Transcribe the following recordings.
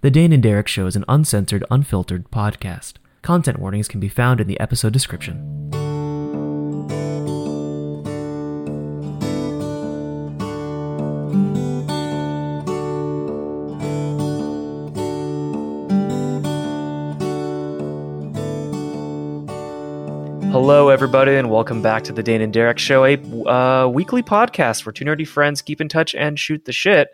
The Dane and Derek Show is an uncensored, unfiltered podcast. Content warnings can be found in the episode description. Hello, everybody, and welcome back to the Dane and Derek Show, a uh, weekly podcast where two nerdy friends keep in touch and shoot the shit.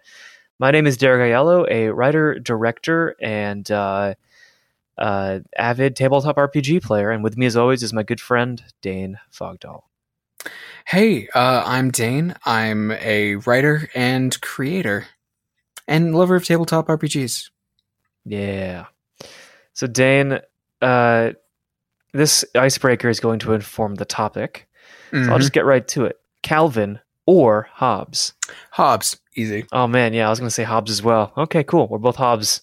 My name is Derek Aiello, a writer, director, and uh, uh, avid tabletop RPG player. And with me, as always, is my good friend Dane Fogdall. Hey, uh, I'm Dane. I'm a writer and creator and lover of tabletop RPGs. Yeah. So, Dane, uh, this icebreaker is going to inform the topic. So I'll Mhm. just get right to it. Calvin or Hobbes? Hobbs, easy. Oh man, yeah, I was gonna say Hobbes as well. Okay, cool. We're both Hobbes.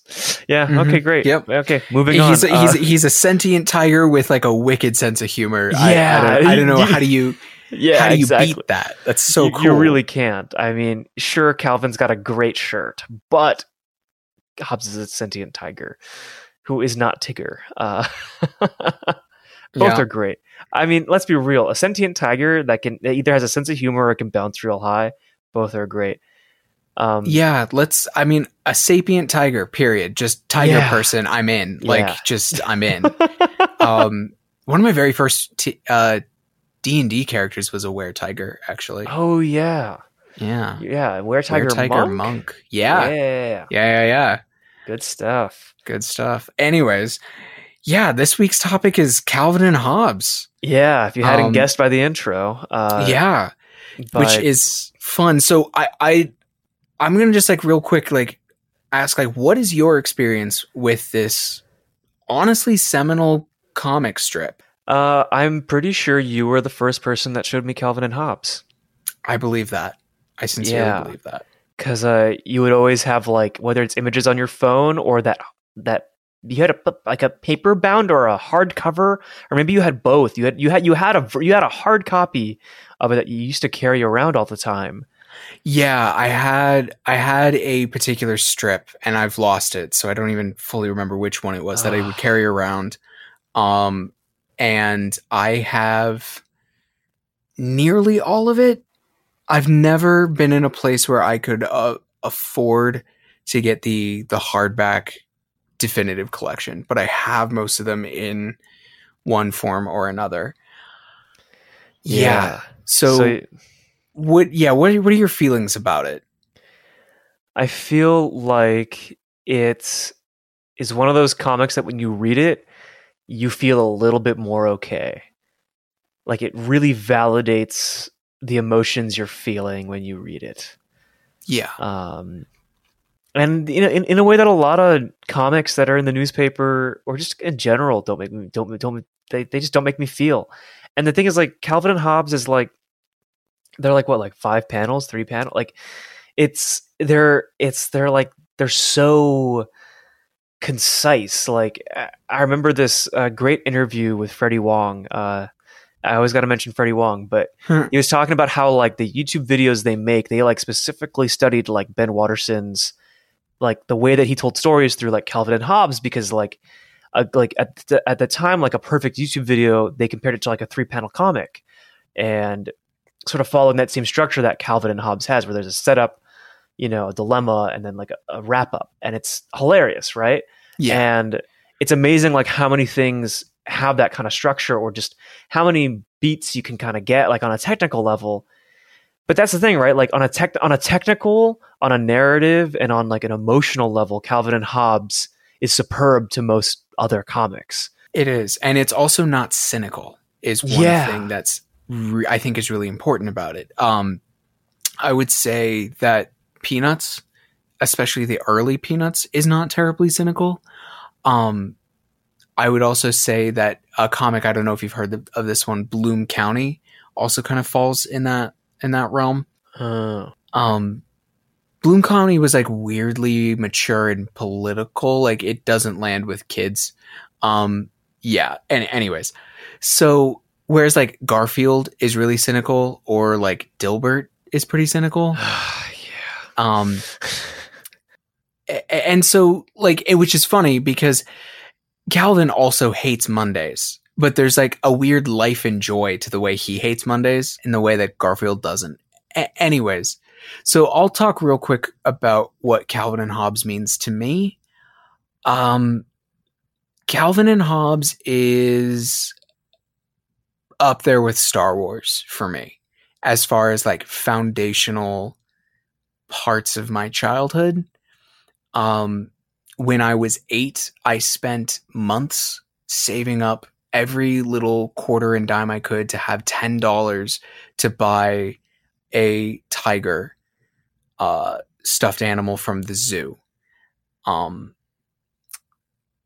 Yeah. Mhm. Okay, great. Yep. Okay, moving on. He's a, Uh, he's a, he's a sentient tiger with like a wicked sense of humor. I- I, Yeah, don't, I don't know how do you yeah, how do you exactly. beat that? That's so you, cool. you really can't. I mean, sure, Calvin's got a great shirt, but Hobbes is a sentient tiger who is not Tigger. Uh, both Yeah. are great. I mean, let's be real. A sentient tiger that can that either has a sense of humor or can bounce real high. Both are great. Um, Yeah, let's. I mean, a sapient tiger. Period. Just tiger Yeah. person. I'm in. Like, Yeah. just I'm in. um, one of my very first t- uh D and D characters was a were tiger. Actually, oh yeah, yeah, yeah. Where tiger, Were tiger monk? monk. Yeah. yeah, yeah, yeah, yeah. good stuff. Good stuff. Anyways, yeah, this week's topic is Calvin and Hobbes. Yeah, if you hadn't Um, guessed by the intro, uh, yeah, but, which is fun. So I, I, I'm gonna just like real quick, like ask, like, what is your experience with this honestly seminal comic strip? Uh, I'm pretty sure you were the first person that showed me Calvin and Hobbes I believe that. I sincerely Yeah. believe that. because uh, you would always have like whether it's images on your phone or that that you had a like a paper bound or a hardcover or maybe you had both. You had you had you had a you had a hard copy of it that you used to carry around all the time. Yeah, I had I had a particular strip and I've lost it, so I don't even fully remember which one it was that I would Ah. carry around. Um and I have nearly all of it. I've never been in a place where I could uh, afford to get the the hardback definitive collection, but I have most of them in one form or another. Yeah. So, so what yeah, what are, what are your feelings about it? I feel like it is one of those comics that when you read it, you feel a little bit more okay. Like it really validates the emotions you're feeling when you read it. Yeah. Um, and you know, in, in a way that a lot of comics that are in the newspaper or just in general don't make me don't don't they, they just don't make me feel. And the thing is, like Calvin and Hobbes is like they're like what like five panels, three panel, like it's they're it's they're like they're so concise. Like I- remember this uh, great interview with Freddie Wong. Uh, I always got to mention Freddie Wong, but Hmm. he was talking about how like the YouTube videos they make, they like specifically studied like Ben Watterson's like the way that he told stories through like Calvin and Hobbes because like uh, like at the, at the time like a perfect YouTube video they compared it to like a three panel comic and sort of following that same structure that Calvin and Hobbes has where there's a setup, you know, a dilemma and then like a, a wrap up and it's hilarious, right? Yeah. And it's amazing like how many things have that kind of structure or just how many beats you can kind of get like on a technical level. But that's the thing, right? Like on a tech on a technical, on a narrative, and on like an emotional level, Calvin and Hobbes is superb to most other comics. It is, and it's also not cynical. Is one Yeah. thing that's re- I think is really important about it. Um, I would say that Peanuts, especially the early Peanuts, is not terribly cynical. Um, I would also say that a comic I don't know if you've heard of, of this one, Bloom County, also kind of falls in that in that realm. Oh. um Bloom County was like weirdly mature and political. Like it doesn't land with kids. Um yeah. And anyways, so whereas like Garfield is really cynical or like Dilbert is pretty cynical. yeah. Um And so, like, it, which is funny because Calvin also hates Mondays, but there's like a weird life and joy to the way he hates Mondays in the way that Garfield doesn't. A- anyways, so I'll talk real quick about what Calvin and Hobbes means to me. Um, Calvin and Hobbes is up there with Star Wars for me as far as like foundational parts of my childhood. Um, when I was eight, I spent months saving up every little quarter and dime I could to have ten dollars to buy a tiger uh, stuffed animal from the zoo. Um,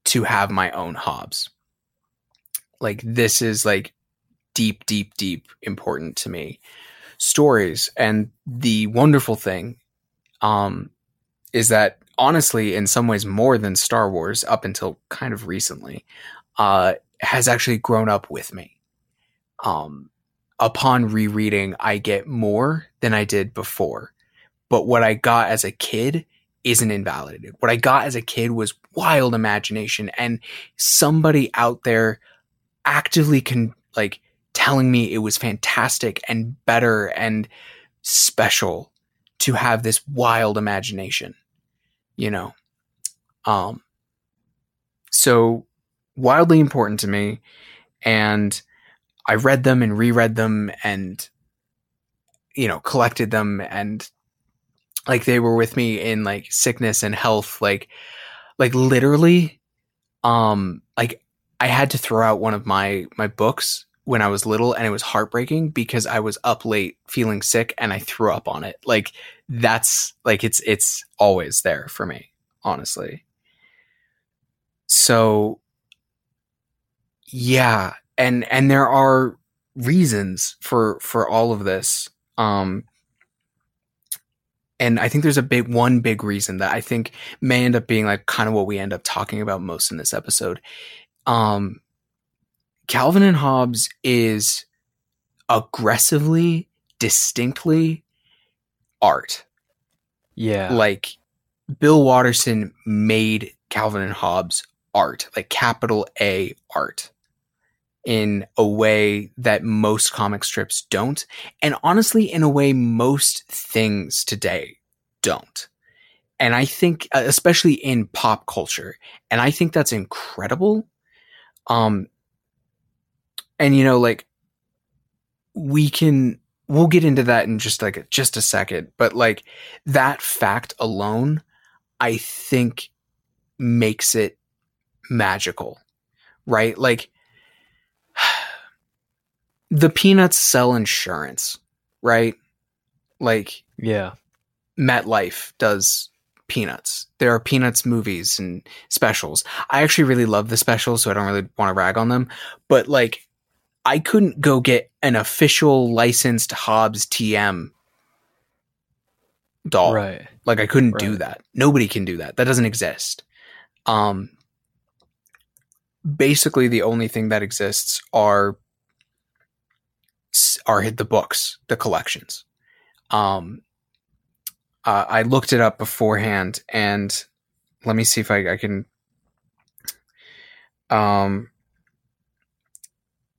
to have my own Hobbes. Like this is like deep, deep, deep important to me. Stories and the wonderful thing, um, is that honestly, in some ways, more than Star Wars up until kind of recently, uh, has actually grown up with me. Um, upon rereading, I get more than I did before. But what I got as a kid isn't invalidated. What I got as a kid was wild imagination and somebody out there actively can like telling me it was fantastic and better and special to have this wild imagination, you know. Um so wildly important to me and I read them and reread them and you know, collected them and like they were with me in like sickness and health like like literally um like i had to throw out one of my my books when i was little and it was heartbreaking because i was up late feeling sick and i threw up on it. Like that's like it's it's always there for me honestly. So yeah and and there are reasons for for all of this um and I think there's a big one big reason that I think may end up being like kind of what we end up talking about most in this episode. Um, Calvin and Hobbes is aggressively, distinctly art. Yeah. Like Bill Watterson made Calvin and Hobbes art, like capital A art in a way that most comic strips don't. And honestly, in a way most things today don't. And I think, uh, especially in pop culture, and I think that's incredible. Um, and you know, like we can, we'll get into that in just like just a second, but like that fact alone, I think makes it magical, right? Like the peanuts sell insurance, right? Like yeah. MetLife does peanuts. There are peanuts movies and specials. I actually really love the specials, so I don't really want to rag on them. But like I couldn't go get an official licensed Hobbes TM doll. Right. Like I couldn't do that. Nobody can do that. That doesn't exist. Um basically the only thing that exists are are the books, the collections. Um uh, I looked it up beforehand and let me see if I, I can um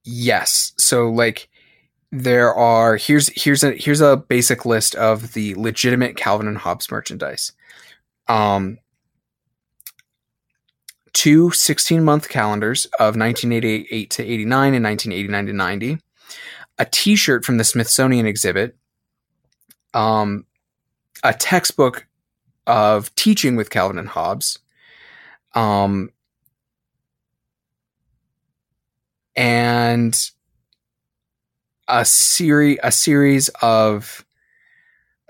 yes. So like there are here's here's a here's a basic list of the legitimate Calvin and Hobbes merchandise. Um two 16 month calendars of 1988 to 89 and 1989 to 90 a t-shirt from the smithsonian exhibit. Um, a textbook of teaching with calvin and hobbes. Um, and a series a series of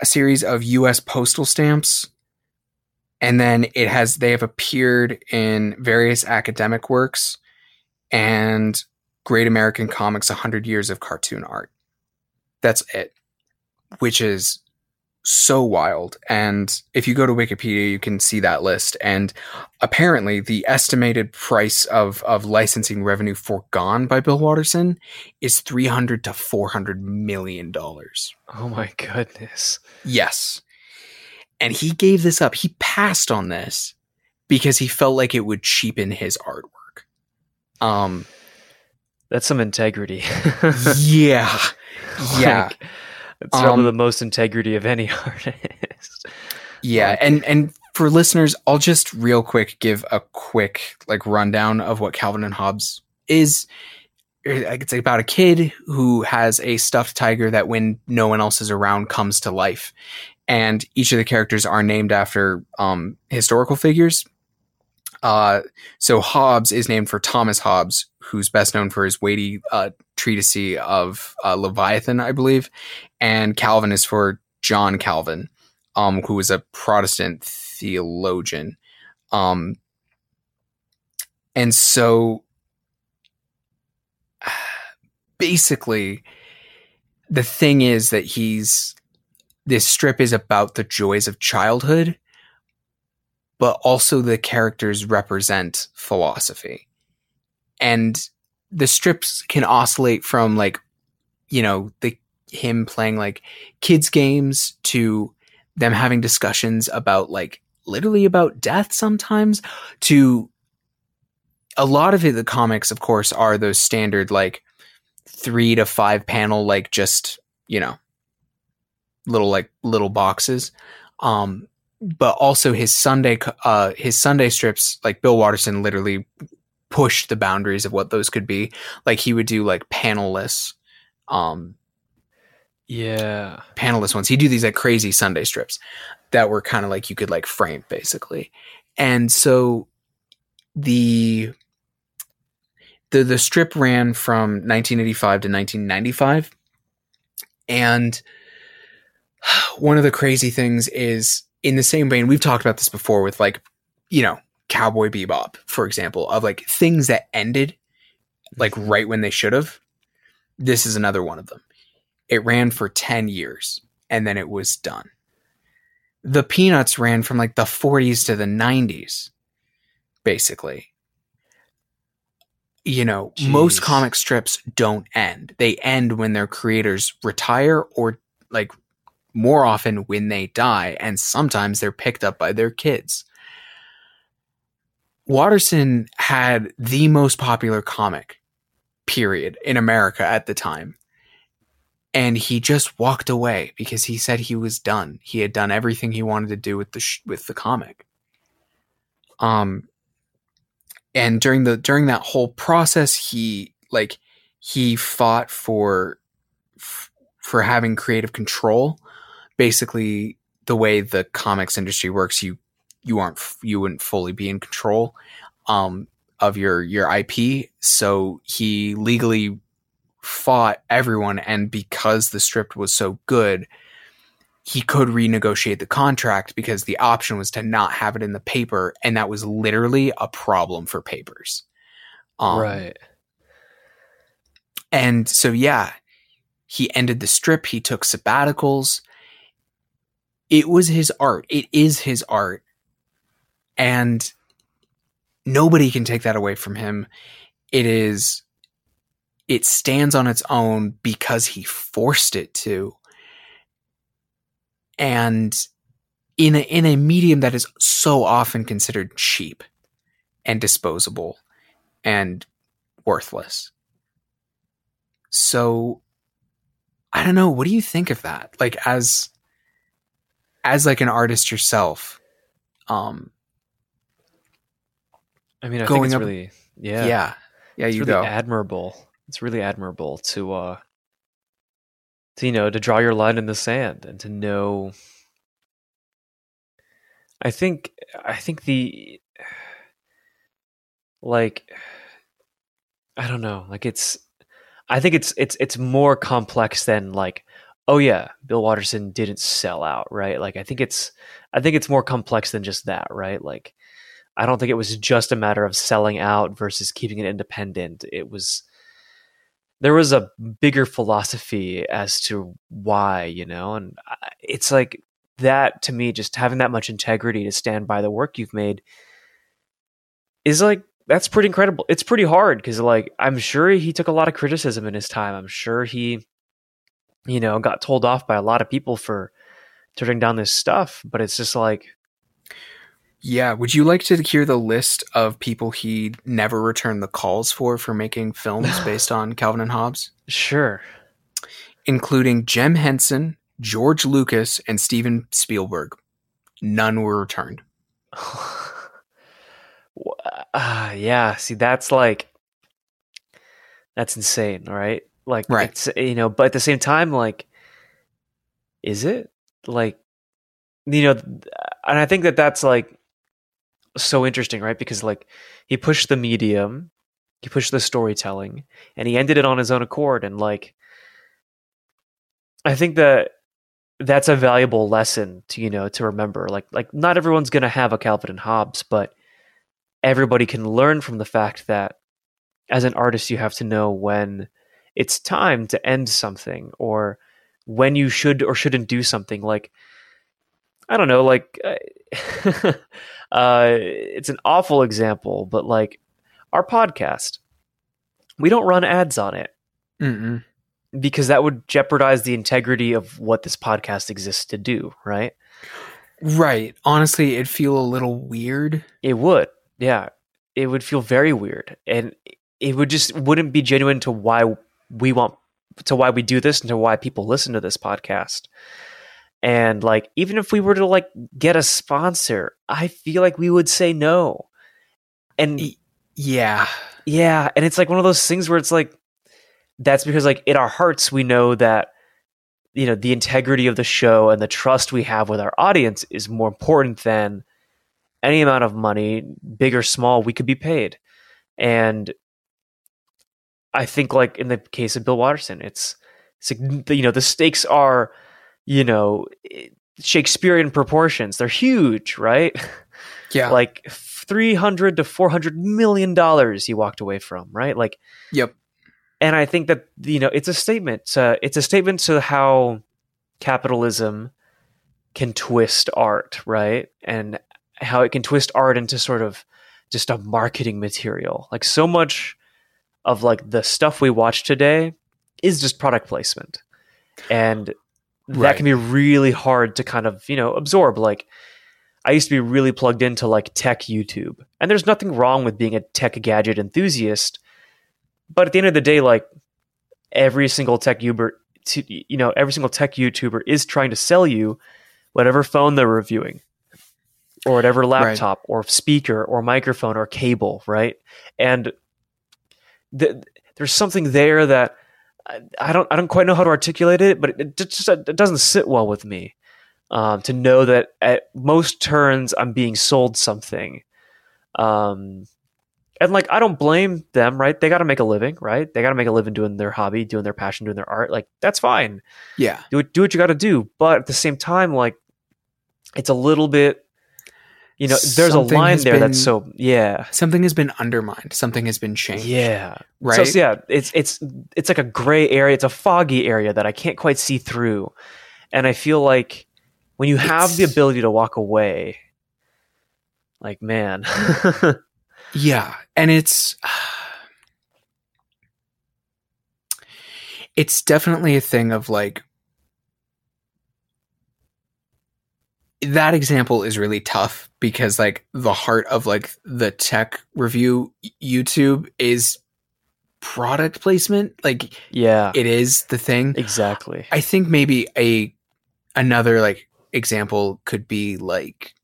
a series of us postal stamps and then it has they have appeared in various academic works and great american comics 100 years of cartoon art that's it which is so wild and if you go to wikipedia you can see that list and apparently the estimated price of of licensing revenue foregone by bill watterson is 300 to 400 million dollars Oh my goodness. Yes. And he gave this up. He passed on this because he felt like it would cheapen his artwork. Um, That's some integrity. yeah, yeah, Like, it's probably Um, the most integrity of any artist. yeah. And and for listeners, I'll just real quick give a quick like rundown of what Calvin and Hobbes is. It's about a kid who has a stuffed tiger that, when no one else is around, comes to life, and each of the characters are named after um, historical figures. Uh, so Hobbes is named for Thomas Hobbes, who's best known for his weighty uh, treatise of uh, Leviathan, I believe, and Calvin is for John Calvin, um, who was a Protestant theologian. Um, and so basically, the thing is that he's this strip is about the joys of childhood, but also the characters represent philosophy. And the strips can oscillate from like, you know, the him playing like kids games to them having discussions about like literally about death sometimes to a lot of the comics of course are those standard like 3 to 5 panel like just, you know, little like little boxes. Um but also his Sunday uh his Sunday strips like Bill Watterson literally pushed the boundaries of what those could be. Like he would do like panelless um Yeah. panelist ones. He'd do these like crazy Sunday strips that were kind of like you could like frame basically. And so the the the strip ran from 1985 to 1995 and one of the crazy things is in the same vein we've talked about this before with like you know cowboy bebop for example of like things that ended like mm-hmm. right when they should have this is another one of them it ran for 10 years and then it was done. The Peanuts ran from like the 40s to the 90s, basically. You know, most comic strips don't end. They end when their creators retire or like more often when they die, and sometimes they're picked up by their kids. Watterson had the most popular comic, period, in America at the time and he just walked away because he said he was done. He had done everything he wanted to do with the sh- with the comic. Um and during the during that whole process he like he fought for for having creative control. Basically the way the comics industry works you you aren't you wouldn't fully be in control um of your your IP so he legally fought everyone and because the strip was so good he could renegotiate the contract because the option was to not have it in the paper and that was literally a problem for papers um, right. and so yeah he ended the strip he took sabbaticals it was his art. It is his art. And nobody can take that away from him. It is it stands on its own because he forced it to. And in a, in a medium that is so often considered cheap and disposable and worthless. So i don't know. What do you think of that? Like as as like an artist yourself um I mean, I going think it's up- really yeah yeah. yeah, it's you really go admirable. It's really admirable to uh to you know to draw your line in the sand and to know I think I think the like I don't know, like it's I think it's it's it's more complex than like oh yeah, Bill Watterson didn't sell out, right? Like I think it's I think it's more complex than just that, right? Like I don't think it was just a matter of selling out versus keeping it independent. It was there was a bigger philosophy as to why, you know, and it's like that to me just having that much integrity to stand by the work you've made is like that's pretty incredible. It's pretty hard cuz like I'm sure he took a lot of criticism in his time. I'm sure he you know got told off by a lot of people for turning down this stuff, but it's just like Yeah. Would you like to hear the list of people he never returned the calls for for making films based on Calvin and Hobbes? sure. Including Jim Henson, George Lucas, and Steven Spielberg. None were returned. uh, yeah, see that's like that's insane, right? Like Right. it's you know, but at the same time like is it? Like you know, and I think that that's like so interesting, right? Because like he pushed the medium, he pushed the storytelling, and he ended it on his own accord and like I think that that's a valuable lesson to you know to remember like like not everyone's going to have a Calvin and Hobbes but everybody can learn from the fact that as an artist you have to know when it's time to end something or when you should or shouldn't do something like i don't know like uh, it's an awful example but like our podcast we don't run ads on it Mm-mm. because that would jeopardize the integrity of what this podcast exists to do right Right. Honestly, it'd feel a little weird. It would, yeah. It would feel very weird, and it would just wouldn't be genuine to why we want to why we do this and to why people listen to this podcast. And like, even if we were to like get a sponsor, I feel like we would say no. And Yeah. yeah, and it's like one of those things where it's like that's because like in our hearts we know that you know the integrity of the show and the trust we have with our audience is more important than any amount of money, big or small, we could be paid. And I think like in the case of Bill Watterson, it's, it's you know the stakes are you know Shakespearean proportions. They're huge, right? Yeah. like 300 to 400 million dollars he walked away from right like yep. and i think that you know it's a statement it's a statement to how capitalism can twist art right and how it can twist art into sort of just a marketing material like so much of like the stuff we watch today is just product placement and that Right. can be really hard to kind of you know absorb like I used to be really plugged into like tech YouTube. And there's nothing wrong with being a tech gadget enthusiast. But at the end of the day, like every single tech YouTuber, you know, every single tech YouTuber is trying to sell you whatever phone they're reviewing or whatever laptop or speaker or microphone or cable, right? And th- there's something there that I, I don't I don't quite know how to articulate it, but it, it just it doesn't sit well with me um, to know that at most turns I'm being sold something. Um, and like I don't blame them, right? They got to make a living, right? They got to make a living doing their hobby, doing their passion, doing their art. Like that's fine. Yeah. Do do what you got to do. But at the same time, like it's a little bit, you know, there's Something a line there been- that's so yeah, Something has been undermined. Something has been changed. yeah, Right. So yeah, it's it's it's like a gray area. It's a foggy area that I can't quite see through, and I feel like when you have the ability to walk away, like man, Yeah, and it's it's definitely a thing of like that example is really tough because like the heart of like the tech review YouTube is product placement like yeah, it is the thing exactly. I think maybe a another like example could be like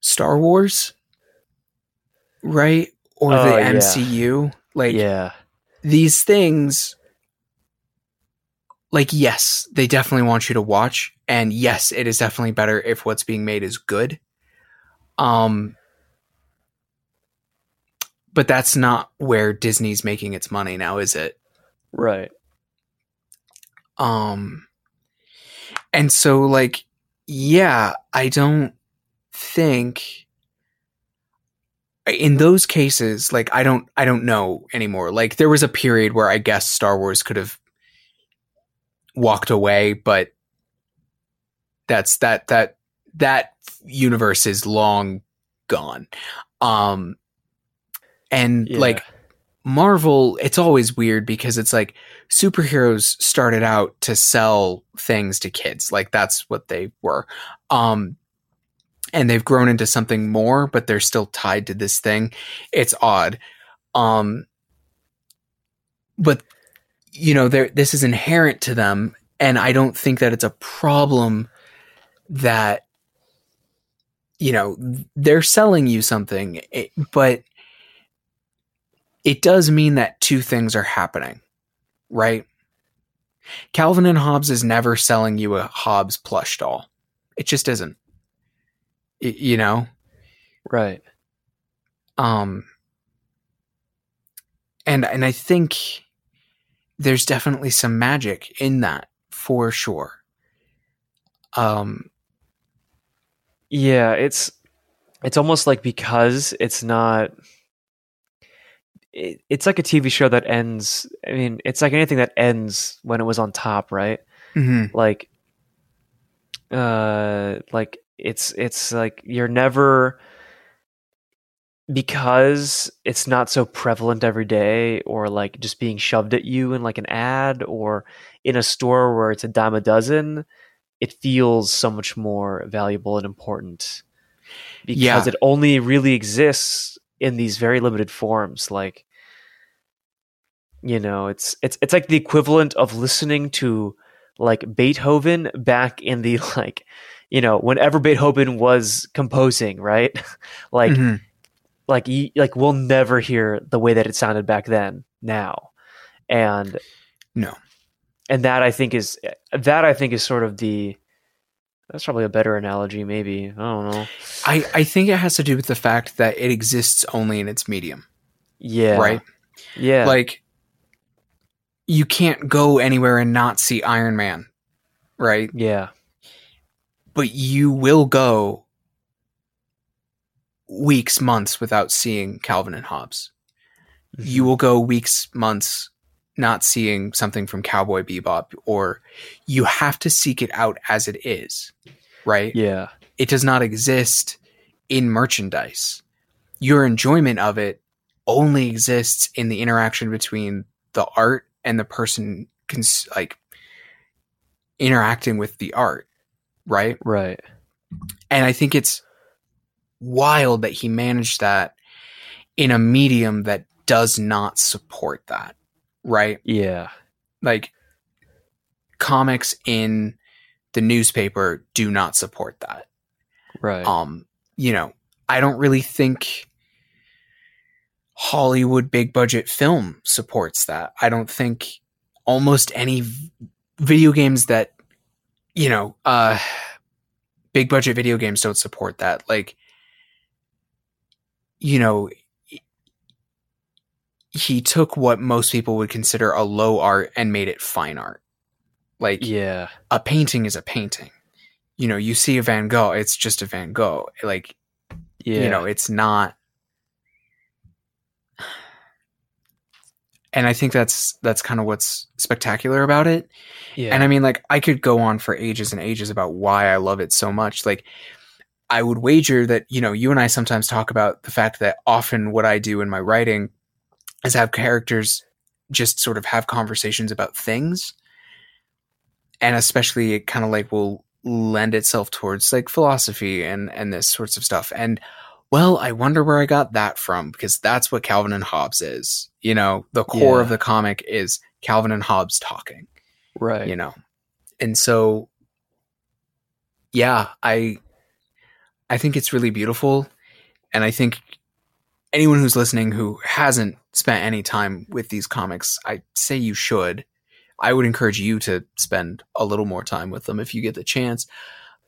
Star Wars, right? Or Oh, the yeah. MCU. Like yeah, these things like yes, they definitely want you to watch and yes, it is definitely better if what's being made is good. Um but that's not where Disney's making its money now, is it? right. Um and so like yeah, I don't think in those cases like I don't I don't know anymore. Like there was a period where I guess Star Wars could have walked away, but that's that that that universe is long gone. Um and Yeah. like Marvel, it's always weird because it's like superheroes started out to sell things to kids. Like that's what they were. Um and they've grown into something more, but they're still tied to this thing. It's odd. Um but you know, there this is inherent to them and I don't think that it's a problem that you know, they're selling you something, but it does mean that two things are happening, right? Calvin and Hobbes is never selling you a Hobbes plush doll. It just isn't. Y- you know? Right. Um and and I think there's definitely some magic in that for sure. Um Yeah, it's it's almost like because it's not it, it's like a TV show that ends I mean, it's like anything that ends when it was on top, right? mhm. Like uh like it's it's like you're never because it's not so prevalent every day or like just being shoved at you in like an ad or in a store where it's a dime a dozen it feels so much more valuable and important because Yeah. it only really exists in these very limited forms like you know it's it's it's like the equivalent of listening to like Beethoven back in the like you know whenever Beethoven was composing right like Mhm. like like we'll never hear the way that it sounded back then now and No. And that i think is that i think is sort of the that's probably a better analogy maybe. I don't know. I I think it has to do with the fact that it exists only in its medium, yeah. Right? yeah. Like you can't go anywhere and not see Iron Man, right? yeah. But you will go weeks, months without seeing Calvin and Hobbes. You mm-hmm. will go weeks, months not seeing something from Cowboy Bebop, or you have to seek it out as it is, right? yeah It does not exist in merchandise. Your enjoyment of it only exists in the interaction between the art and the person cons- like interacting with the art, right? right And I think it's wild that he managed that in a medium that does not support that, right? yeah Like comics in the newspaper do not support that. right Um, you know, I don't really think Hollywood big budget film supports that. I don't think almost any v- video games that you know, uh big budget video games don't support that. Like you know, he took what most people would consider a low art and made it fine art. Like yeah a painting is a painting. You know, you see a Van Gogh, it's just a Van Gogh. Like, yeah you know, it's not and I think that's that's kind of what's spectacular about it. yeah And I mean, like, I could go on for ages and ages about why I love it so much. Like, I would wager that, you know, you and I sometimes talk about the fact that often what I do in my writing is have characters just sort of have conversations about things. And especially it kind of like will lend itself towards like philosophy and, and this sorts of stuff. And well, I wonder where I got that from because that's what Calvin and Hobbes is. You know, the core Yeah. of the comic is Calvin and Hobbes talking right you know and so yeah i i think it's really beautiful and i think anyone who's listening who hasn't spent any time with these comics i say you should. I would encourage you to spend a little more time with them if you get the chance.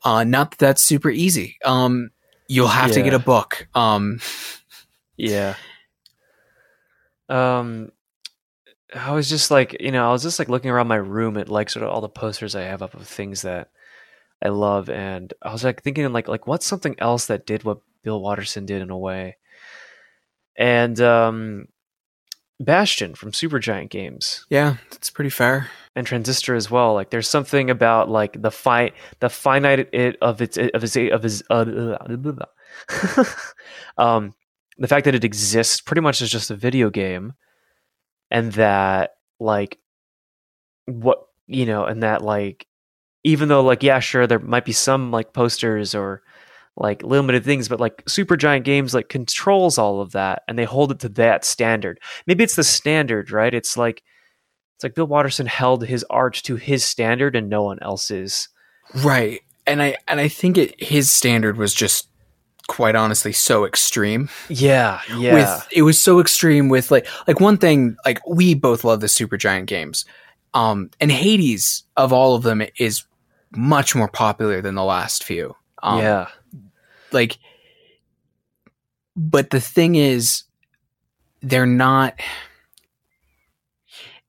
Uh not that that's super easy. Um you'll have to get a book. Um Yeah. Um, I was just like, you know, I was just like looking around my room at like sort of all the posters I have up of things that I love, and I was like thinking like like what's something else that did what Bill Watterson did in a way, and um, Bastion from Supergiant Games. Yeah that's pretty fair. And Transistor as well. Like there's something about like the fi the finite it of its of his of his uh, um the fact that it exists pretty much as just a video game. And that like what you know, and that like even though like yeah, sure there might be some like posters or like limited things, but like Supergiant Games like controls all of that and they hold it to that standard. Maybe it's the standard, right? It's like it's like Bill Watterson held his art to his standard and no one else's. Right. And I and I think it his standard was just quite honestly so extreme. Yeah, yeah. With it was so extreme with like like one thing like we both love the Supergiant games. Um and Hades of all of them is much more popular than the last few. Um, yeah. Like but the thing is they're not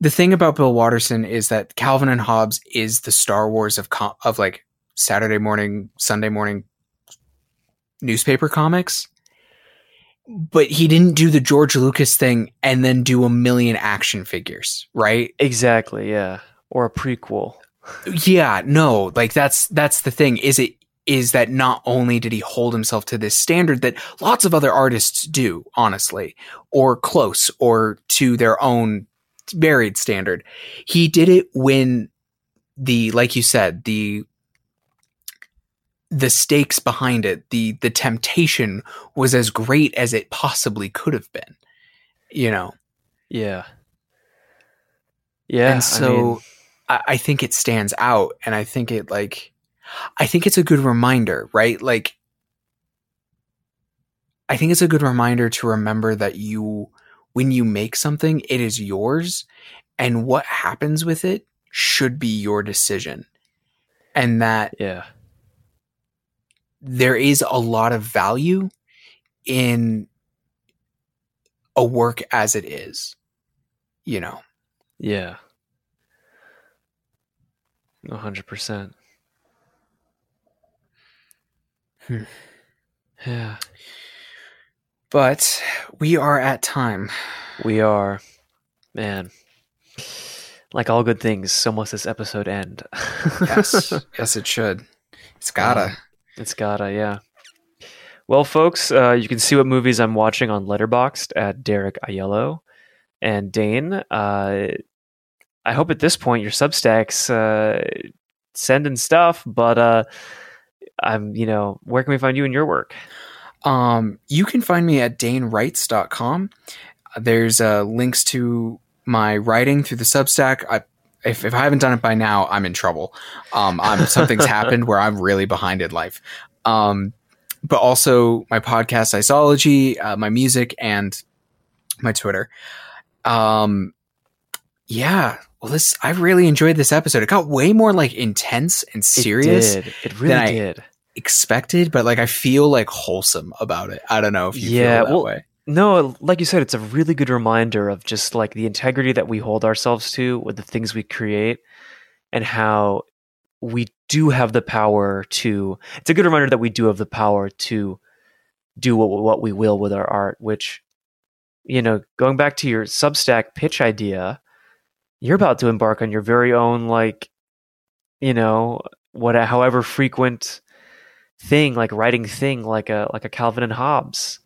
the thing about Bill Watterson is that Calvin and Hobbes is the Star Wars of com- of like Saturday morning, Sunday morning newspaper comics. But he didn't do the George Lucas thing and then do a million action figures, right? Exactly, yeah. Or a prequel. Yeah, no, like that's that's the thing. Is it is that not only did he hold himself to this standard that lots of other artists do, honestly, or close, or to their own varied standard. He did it when the, like you said, the the stakes behind it, the the temptation was as great as it possibly could have been. You know. Yeah. Yeah. And so I, mean... I, I think it stands out and I think it like I think it's a good reminder, right? Like I think it's a good reminder to remember that you when you make something, it is yours and what happens with it should be your decision. And that yeah there is a lot of value in a work as it is, you know. Yeah. 100%. Hmm. Yeah. But we are at time. We are. Man. Like all good things, so must this episode end. yes. Yes, it should. It's gotta. Um, it's gotta, yeah. Well, folks, uh, you can see what movies I'm watching on Letterboxd at Derek Aiello. And Dane, uh, I hope at this point your Substacks uh, sending stuff, but uh, I'm, you know, where can we find you and your work? Um, you can find me at danewrites.com. There's uh, links to my writing through the Substack. I if, if I haven't done it by now, I'm in trouble. Um, I'm, something's happened where I'm really behind in life. Um, but also my podcast, Isology, uh, my music, and my Twitter. Um, yeah. Well, this I really enjoyed this episode. It got way more like intense and serious. It did. It really did. expected, but like I feel like wholesome about it. I don't know if you yeah, feel that well, way. No, like you said, it's a really good reminder of just like the integrity that we hold ourselves to with the things we create and how we do have the power to it's a good reminder that we do have the power to do what, what we will with our art which you know going back to your substack pitch idea you're about to embark on your very own like you know what however frequent thing like writing thing like a like a calvin and hobbes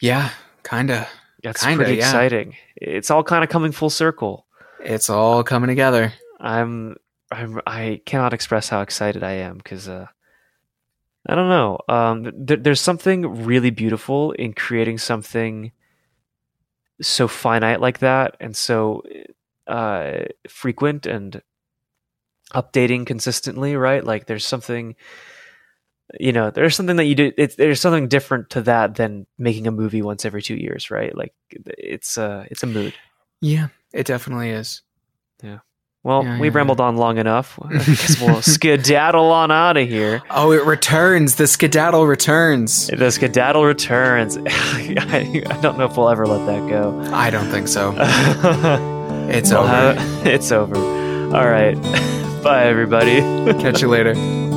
yeah, kind of. That's kinda, pretty yeah. exciting. It's all kind of coming full circle. It's all coming together. I'm, I'm I cannot express how excited I am because uh, I don't know. Um, th- there's something really beautiful in creating something so finite like that and so uh, frequent and updating consistently, right? Like there's something you know there's something that you do it's, there's something different to that than making a movie once every two years right? Like it's a it's a mood. Yeah it definitely is. Yeah. Well yeah, we've yeah, rambled yeah. on long enough. I guess we'll skedaddle on out of here. Oh it returns. The skedaddle returns. The skedaddle returns. I, don't know if we'll ever let that go. I don't think so it's over. It's over. All right. Bye everybody. Catch you later